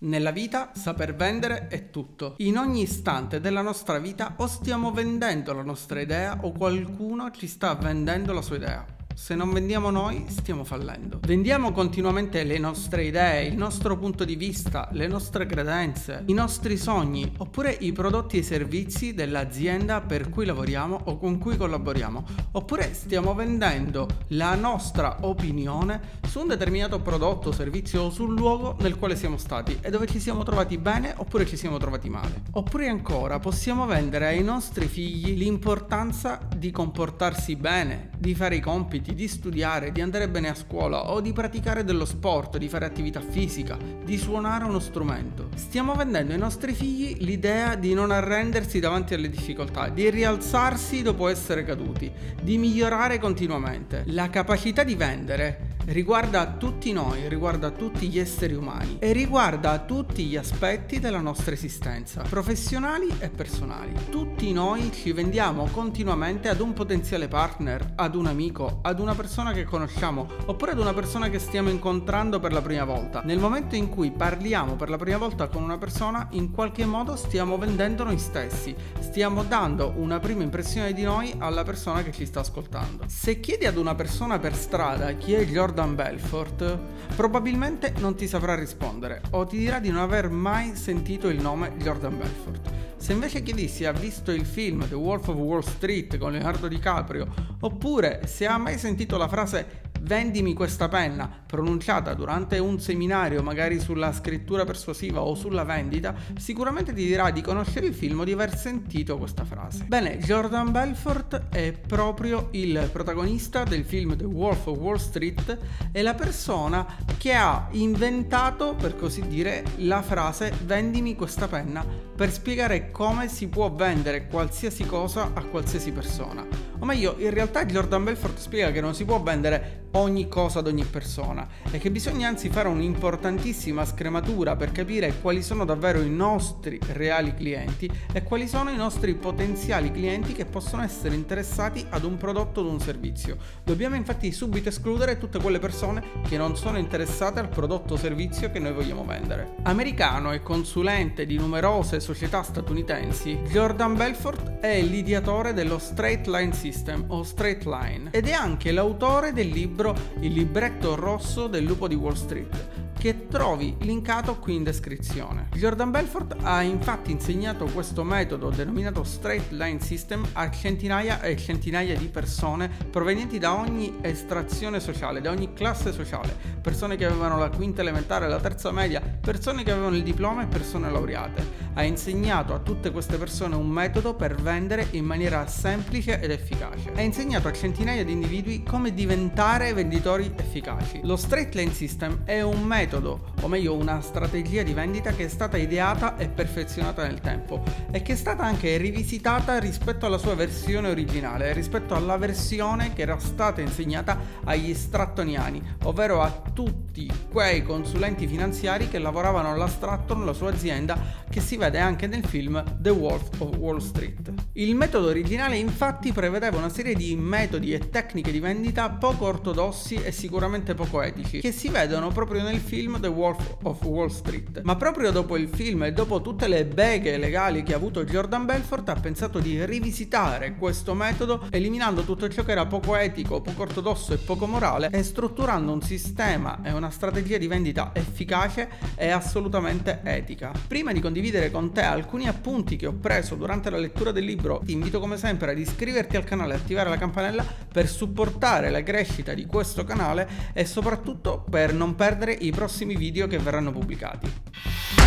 Nella vita saper vendere è tutto. In ogni istante della nostra vita o stiamo vendendo la nostra idea o qualcuno ci sta vendendo la sua idea. Se non vendiamo noi, stiamo fallendo. Vendiamo continuamente le nostre idee, il nostro punto di vista, le nostre credenze, i nostri sogni, oppure i prodotti e i servizi dell'azienda per cui lavoriamo o con cui collaboriamo. Oppure stiamo vendendo la nostra opinione su un determinato prodotto, servizio o sul luogo nel quale siamo stati e dove ci siamo trovati bene oppure ci siamo trovati male. Oppure ancora possiamo vendere ai nostri figli l'importanza di comportarsi bene, di fare i compiti di studiare, di andare bene a scuola o di praticare dello sport, di fare attività fisica, di suonare uno strumento. Stiamo vendendo ai nostri figli l'idea di non arrendersi davanti alle difficoltà, di rialzarsi dopo essere caduti, di migliorare continuamente. La capacità di vendere riguarda tutti noi, riguarda tutti gli esseri umani e riguarda tutti gli aspetti della nostra esistenza, professionali e personali. Tutti noi ci vendiamo continuamente ad un potenziale partner, ad un amico, ad una persona che conosciamo oppure ad una persona che stiamo incontrando per la prima volta. Nel momento in cui parliamo per la prima volta con una persona, in qualche modo stiamo vendendo noi stessi, stiamo dando una prima impressione di noi alla persona che ci sta ascoltando. Se chiedi ad una persona per strada chi è Jordan Jordan Belfort, probabilmente non ti saprà rispondere o ti dirà di non aver mai sentito il nome Jordan Belfort. Se invece chiedi se ha visto il film The Wolf of Wall Street con Leonardo DiCaprio, oppure se ha mai sentito la frase vendimi questa penna, pronunciata durante un seminario magari sulla scrittura persuasiva o sulla vendita, sicuramente ti dirà di conoscere il film o di aver sentito questa frase. Bene, Jordan Belfort è proprio il protagonista del film The Wolf of Wall Street e la persona che ha inventato, per così dire, la frase vendimi questa penna per spiegare come si può vendere qualsiasi cosa a qualsiasi persona. O meglio, in realtà Jordan Belfort spiega che non si può vendere ogni cosa ad ogni persona e che bisogna anzi fare un'importantissima scrematura per capire quali sono davvero i nostri reali clienti e quali sono i nostri potenziali clienti che possono essere interessati ad un prodotto o ad un servizio. Dobbiamo infatti subito escludere tutte quelle persone che non sono interessate al prodotto o servizio che noi vogliamo vendere. Americano e consulente di numerose società statunitensi, Jordan Belfort è l'ideatore dello Straight Line System o Straight Line ed è anche l'autore del libro il libretto rosso del lupo di Wall Street, che trovi linkato qui in descrizione. Jordan Belfort ha infatti insegnato questo metodo denominato Straight Line System a centinaia e centinaia di persone provenienti da ogni estrazione sociale, da ogni classe sociale, persone che avevano la quinta elementare, la terza media, persone che avevano il diploma e persone laureate. Ha insegnato a tutte queste persone un metodo per vendere in maniera semplice ed efficace. Ha insegnato a centinaia di individui come diventare venditori efficaci. Lo Straight Line System è un metodo metodo, o meglio una strategia di vendita che è stata ideata e perfezionata nel tempo e che è stata anche rivisitata rispetto alla sua versione originale, rispetto alla versione che era stata insegnata agli strattoniani, ovvero a tutti quei consulenti finanziari che lavoravano alla Stratton, la sua azienda, che si vede anche nel film The Wolf of Wall Street. Il metodo originale infatti prevedeva una serie di metodi e tecniche di vendita poco ortodossi e sicuramente poco etici, che si vedono proprio nel film The Wolf of Wall Street. Ma proprio dopo il film e dopo tutte le beghe legali che ha avuto Jordan Belfort, ha pensato di rivisitare questo metodo, eliminando tutto ciò che era poco etico, poco ortodosso e poco morale, e strutturando un sistema e una strategia di vendita efficace e assolutamente etica. Prima di condividere con te alcuni appunti che ho preso durante la lettura del libro, ti invito come sempre ad iscriverti al canale e attivare la campanella per supportare la crescita di questo canale e soprattutto per non perdere i prossimi video che verranno pubblicati.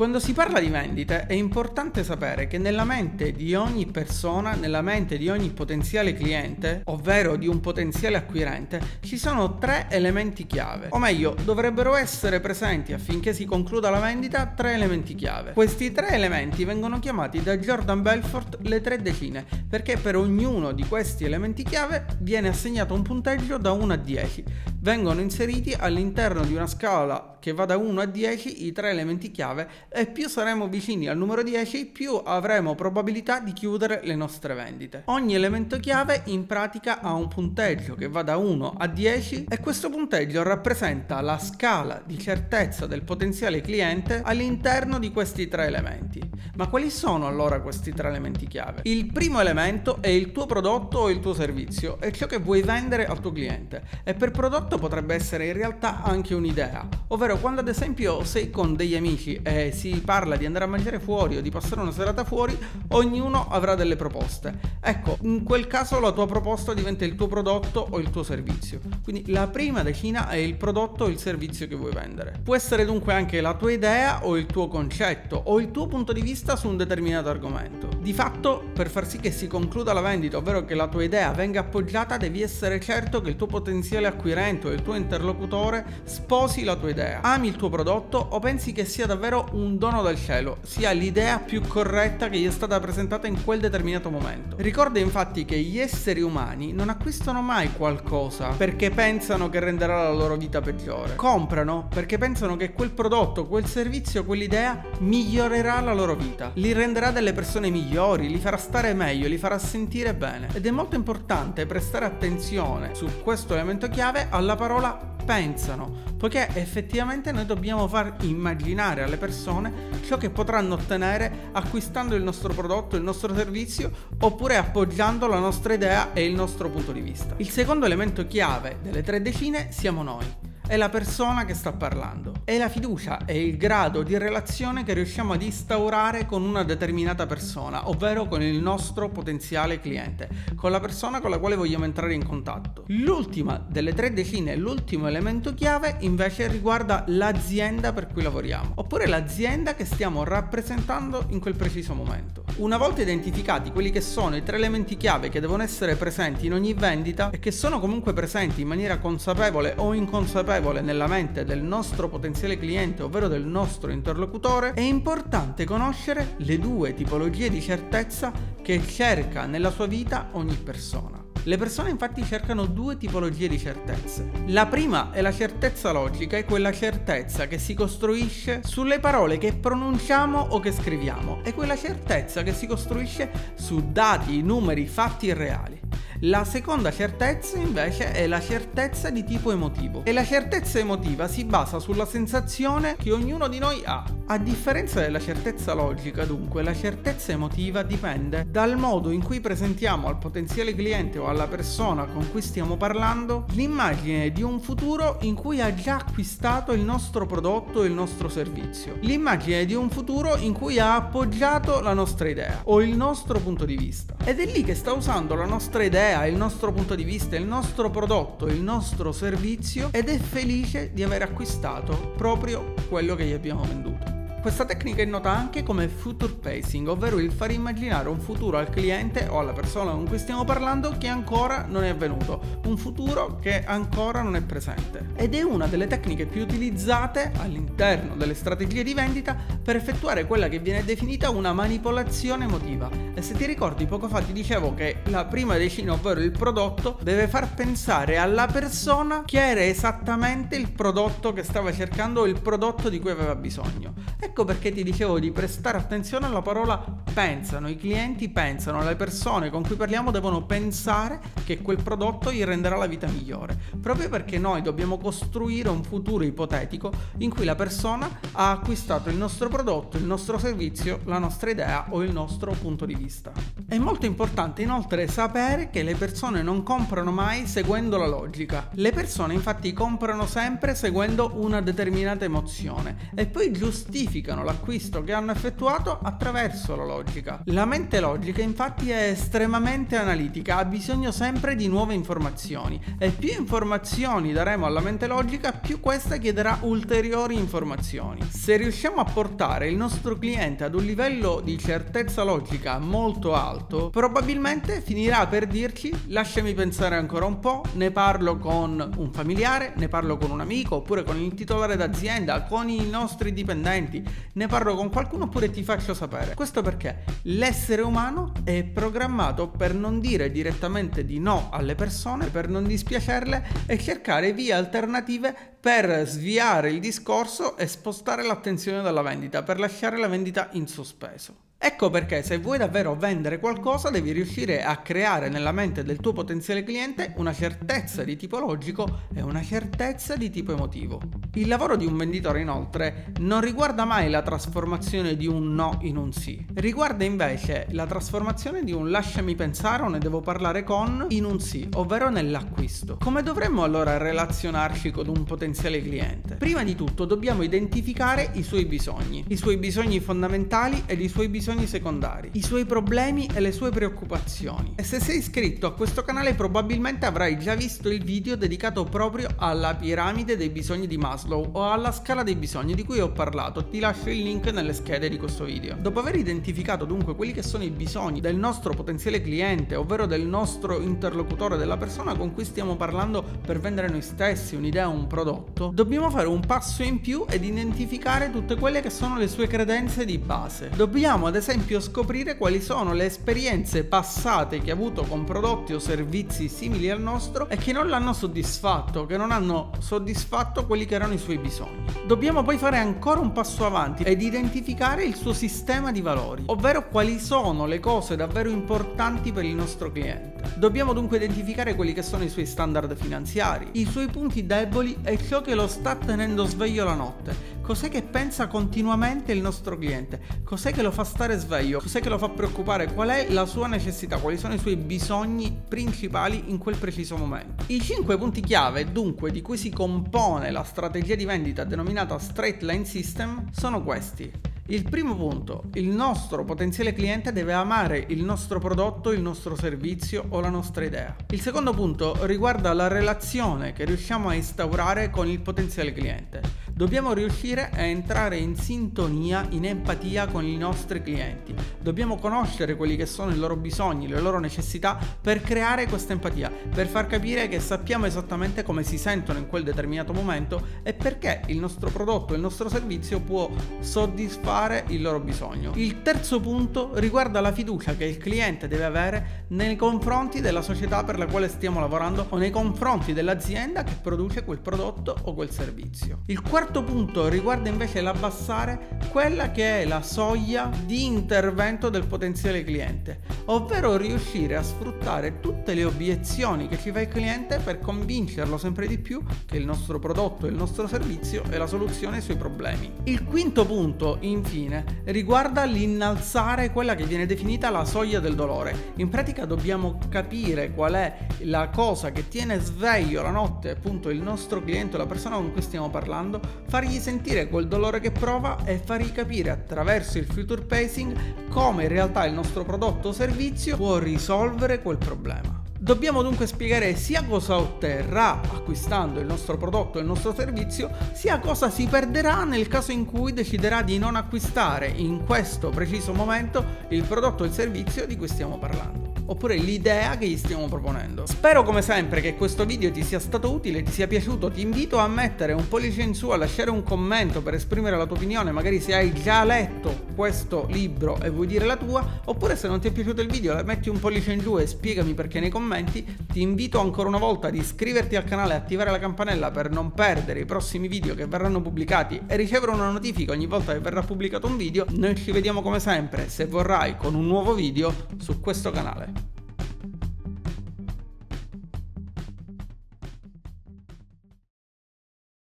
Quando si parla di vendite è importante sapere che nella mente di ogni persona, nella mente di ogni potenziale cliente, ovvero di un potenziale acquirente, ci sono tre elementi chiave. O meglio, dovrebbero essere presenti affinché si concluda la vendita tre elementi chiave. Questi tre elementi vengono chiamati da Jordan Belfort le tre decine, perché per ognuno di questi elementi chiave viene assegnato un punteggio da 1 a 10 vengono inseriti all'interno di una scala che va da 1 a 10 i tre elementi chiave e più saremo vicini al numero 10 più avremo probabilità di chiudere le nostre vendite. Ogni elemento chiave in pratica ha un punteggio che va da 1 a 10 e questo punteggio rappresenta la scala di certezza del potenziale cliente all'interno di questi tre elementi. Ma quali sono allora questi tre elementi chiave? Il primo elemento è il tuo prodotto o il tuo servizio, è ciò che vuoi vendere al tuo cliente e per prodotto potrebbe essere in realtà anche un'idea, ovvero quando ad esempio sei con degli amici e si parla di andare a mangiare fuori o di passare una serata fuori, ognuno avrà delle proposte. Ecco, in quel caso la tua proposta diventa il tuo prodotto o il tuo servizio. Quindi la prima decina è il prodotto o il servizio che vuoi vendere. Può essere dunque anche la tua idea o il tuo concetto o il tuo punto di vista su un determinato argomento. Di fatto, per far sì che si concluda la vendita, ovvero che la tua idea venga appoggiata, devi essere certo che il tuo potenziale acquirente o il tuo interlocutore sposi la tua idea ami il tuo prodotto o pensi che sia davvero un dono dal cielo, sia l'idea più corretta che gli è stata presentata in quel determinato momento. Ricorda infatti che gli esseri umani non acquistano mai qualcosa perché pensano che renderà la loro vita peggiore. Comprano perché pensano che quel prodotto, quel servizio, quell'idea migliorerà la loro vita, li renderà delle persone migliori, li farà stare meglio, li farà sentire bene. Ed è molto importante prestare attenzione su questo elemento chiave alla parola pensano, poiché effettivamente noi dobbiamo far immaginare alle persone ciò che potranno ottenere acquistando il nostro prodotto, il nostro servizio oppure appoggiando la nostra idea e il nostro punto di vista. Il secondo elemento chiave delle tre decine siamo noi è la persona che sta parlando. È la fiducia, è il grado di relazione che riusciamo ad instaurare con una determinata persona, ovvero con il nostro potenziale cliente, con la persona con la quale vogliamo entrare in contatto. L'ultima delle tre decine, l'ultimo elemento chiave invece riguarda l'azienda per cui lavoriamo, oppure l'azienda che stiamo rappresentando in quel preciso momento. Una volta identificati quelli che sono i tre elementi chiave che devono essere presenti in ogni vendita e che sono comunque presenti in maniera consapevole o inconsapevole, consapevole nella mente del nostro potenziale cliente, ovvero del nostro interlocutore, è importante conoscere le due tipologie di certezza che cerca nella sua vita ogni persona. Le persone infatti cercano due tipologie di certezze. La prima è la certezza logica, è quella certezza che si costruisce sulle parole che pronunciamo o che scriviamo, è quella certezza che si costruisce su dati, numeri, fatti reali. La seconda certezza invece è la certezza di tipo emotivo e la certezza emotiva si basa sulla sensazione che ognuno di noi ha. A differenza della certezza logica, dunque, la certezza emotiva dipende dal modo in cui presentiamo al potenziale cliente o alla persona con cui stiamo parlando l'immagine di un futuro in cui ha già acquistato il nostro prodotto e il nostro servizio. L'immagine di un futuro in cui ha appoggiato la nostra idea o il nostro punto di vista. Ed è lì che sta usando la nostra idea idea, il nostro punto di vista, il nostro prodotto, il nostro servizio ed è felice di aver acquistato proprio quello che gli abbiamo venduto. Questa tecnica è nota anche come future pacing, ovvero il far immaginare un futuro al cliente o alla persona con cui stiamo parlando che ancora non è avvenuto, un futuro che ancora non è presente. Ed è una delle tecniche più utilizzate all'interno delle strategie di vendita per effettuare quella che viene definita una manipolazione emotiva. E se ti ricordi poco fa ti dicevo che la prima decina, ovvero il prodotto, deve far pensare alla persona che era esattamente il prodotto che stava cercando o il prodotto di cui aveva bisogno. E Ecco perché ti dicevo di prestare attenzione alla parola pensano, i clienti pensano, le persone con cui parliamo devono pensare che quel prodotto gli renderà la vita migliore, proprio perché noi dobbiamo costruire un futuro ipotetico in cui la persona ha acquistato il nostro prodotto, il nostro servizio, la nostra idea o il nostro punto di vista. È molto importante inoltre sapere che le persone non comprano mai seguendo la logica. Le persone infatti comprano sempre seguendo una determinata emozione e poi giustificano giustificano l'acquisto che hanno effettuato attraverso la logica. La mente logica infatti è estremamente analitica, ha bisogno sempre di nuove informazioni e più informazioni daremo alla mente logica, più questa chiederà ulteriori informazioni. Se riusciamo a portare il nostro cliente ad un livello di certezza logica molto alto, probabilmente finirà per dirci lasciami pensare ancora un po', ne parlo con un familiare, ne parlo con un amico oppure con il titolare d'azienda, con i nostri dipendenti, ne parlo con qualcuno oppure ti faccio sapere. Questo perché l'essere umano è programmato per non dire direttamente di no alle persone, per non dispiacerle e cercare vie alternative per sviare il discorso e spostare l'attenzione dalla vendita, per lasciare la vendita in sospeso. Ecco perché se vuoi davvero vendere qualcosa devi riuscire a creare nella mente del tuo potenziale cliente una certezza di tipo logico e una certezza di tipo emotivo. Il lavoro di un venditore inoltre non riguarda mai la trasformazione di un no in un sì, riguarda invece la trasformazione di un lasciami pensare o ne devo parlare con in un sì, ovvero nell'acquisto. Come dovremmo allora relazionarci con un potenziale cliente? Prima di tutto dobbiamo identificare i suoi bisogni, i suoi bisogni fondamentali ed i suoi bisogni bisogni secondari, i suoi problemi e le sue preoccupazioni. E se sei iscritto a questo canale probabilmente avrai già visto il video dedicato proprio alla piramide dei bisogni di Maslow o alla scala dei bisogni di cui ho parlato, ti lascio il link nelle schede di questo video. Dopo aver identificato dunque quelli che sono i bisogni del nostro potenziale cliente, ovvero del nostro interlocutore, della persona con cui stiamo parlando per vendere noi stessi un'idea o un prodotto, dobbiamo fare un passo in più ed identificare tutte quelle che sono le sue credenze di base. Dobbiamo ad esempio scoprire quali sono le esperienze passate che ha avuto con prodotti o servizi simili al nostro e che non l'hanno soddisfatto, che non hanno soddisfatto quelli che erano i suoi bisogni. Dobbiamo poi fare ancora un passo avanti ed identificare il suo sistema di valori, ovvero quali sono le cose davvero importanti per il nostro cliente. Dobbiamo dunque identificare quelli che sono i suoi standard finanziari, i suoi punti deboli e ciò che lo sta tenendo sveglio la notte. Cos'è che pensa continuamente il nostro cliente? Cos'è che lo fa stare sveglio? Cos'è che lo fa preoccupare? Qual è la sua necessità? Quali sono i suoi bisogni principali in quel preciso momento? I cinque punti chiave, dunque, di cui si compone la strategia di vendita denominata Straight Line System sono questi. Il primo punto, il nostro potenziale cliente deve amare il nostro prodotto, il nostro servizio o la nostra idea. Il secondo punto riguarda la relazione che riusciamo a instaurare con il potenziale cliente. Dobbiamo riuscire a entrare in sintonia, in empatia con i nostri clienti. Dobbiamo conoscere quelli che sono i loro bisogni, le loro necessità per creare questa empatia, per far capire che sappiamo esattamente come si sentono in quel determinato momento e perché il nostro prodotto, il nostro servizio può soddisfare il loro bisogno. Il terzo punto riguarda la fiducia che il cliente deve avere nei confronti della società per la quale stiamo lavorando o nei confronti dell'azienda che produce quel prodotto o quel servizio. Il quarto punto riguarda invece l'abbassare quella che è la soglia di intervento del potenziale cliente, ovvero riuscire a sfruttare tutte le obiezioni che ci fa il cliente per convincerlo sempre di più che il nostro prodotto e il nostro servizio è la soluzione ai suoi problemi. Il quinto punto, infine, riguarda l'innalzare quella che viene definita la soglia del dolore. In pratica dobbiamo capire qual è la cosa che tiene sveglio la notte appunto il nostro cliente, la persona con cui stiamo parlando, fargli sentire quel dolore che prova e fargli capire attraverso il future pacing come in realtà il nostro prodotto o servizio può risolvere quel problema. Dobbiamo dunque spiegare sia cosa otterrà acquistando il nostro prodotto e il nostro servizio, sia cosa si perderà nel caso in cui deciderà di non acquistare in questo preciso momento il prodotto o il servizio di cui stiamo parlando oppure l'idea che gli stiamo proponendo. Spero come sempre che questo video ti sia stato utile, ti sia piaciuto, ti invito a mettere un pollice in su, a lasciare un commento per esprimere la tua opinione, magari se hai già letto questo libro e vuoi dire la tua, oppure se non ti è piaciuto il video metti un pollice in giù e spiegami perché nei commenti, ti invito ancora una volta ad iscriverti al canale e attivare la campanella per non perdere i prossimi video che verranno pubblicati e ricevere una notifica ogni volta che verrà pubblicato un video, noi ci vediamo come sempre, se vorrai, con un nuovo video su questo canale.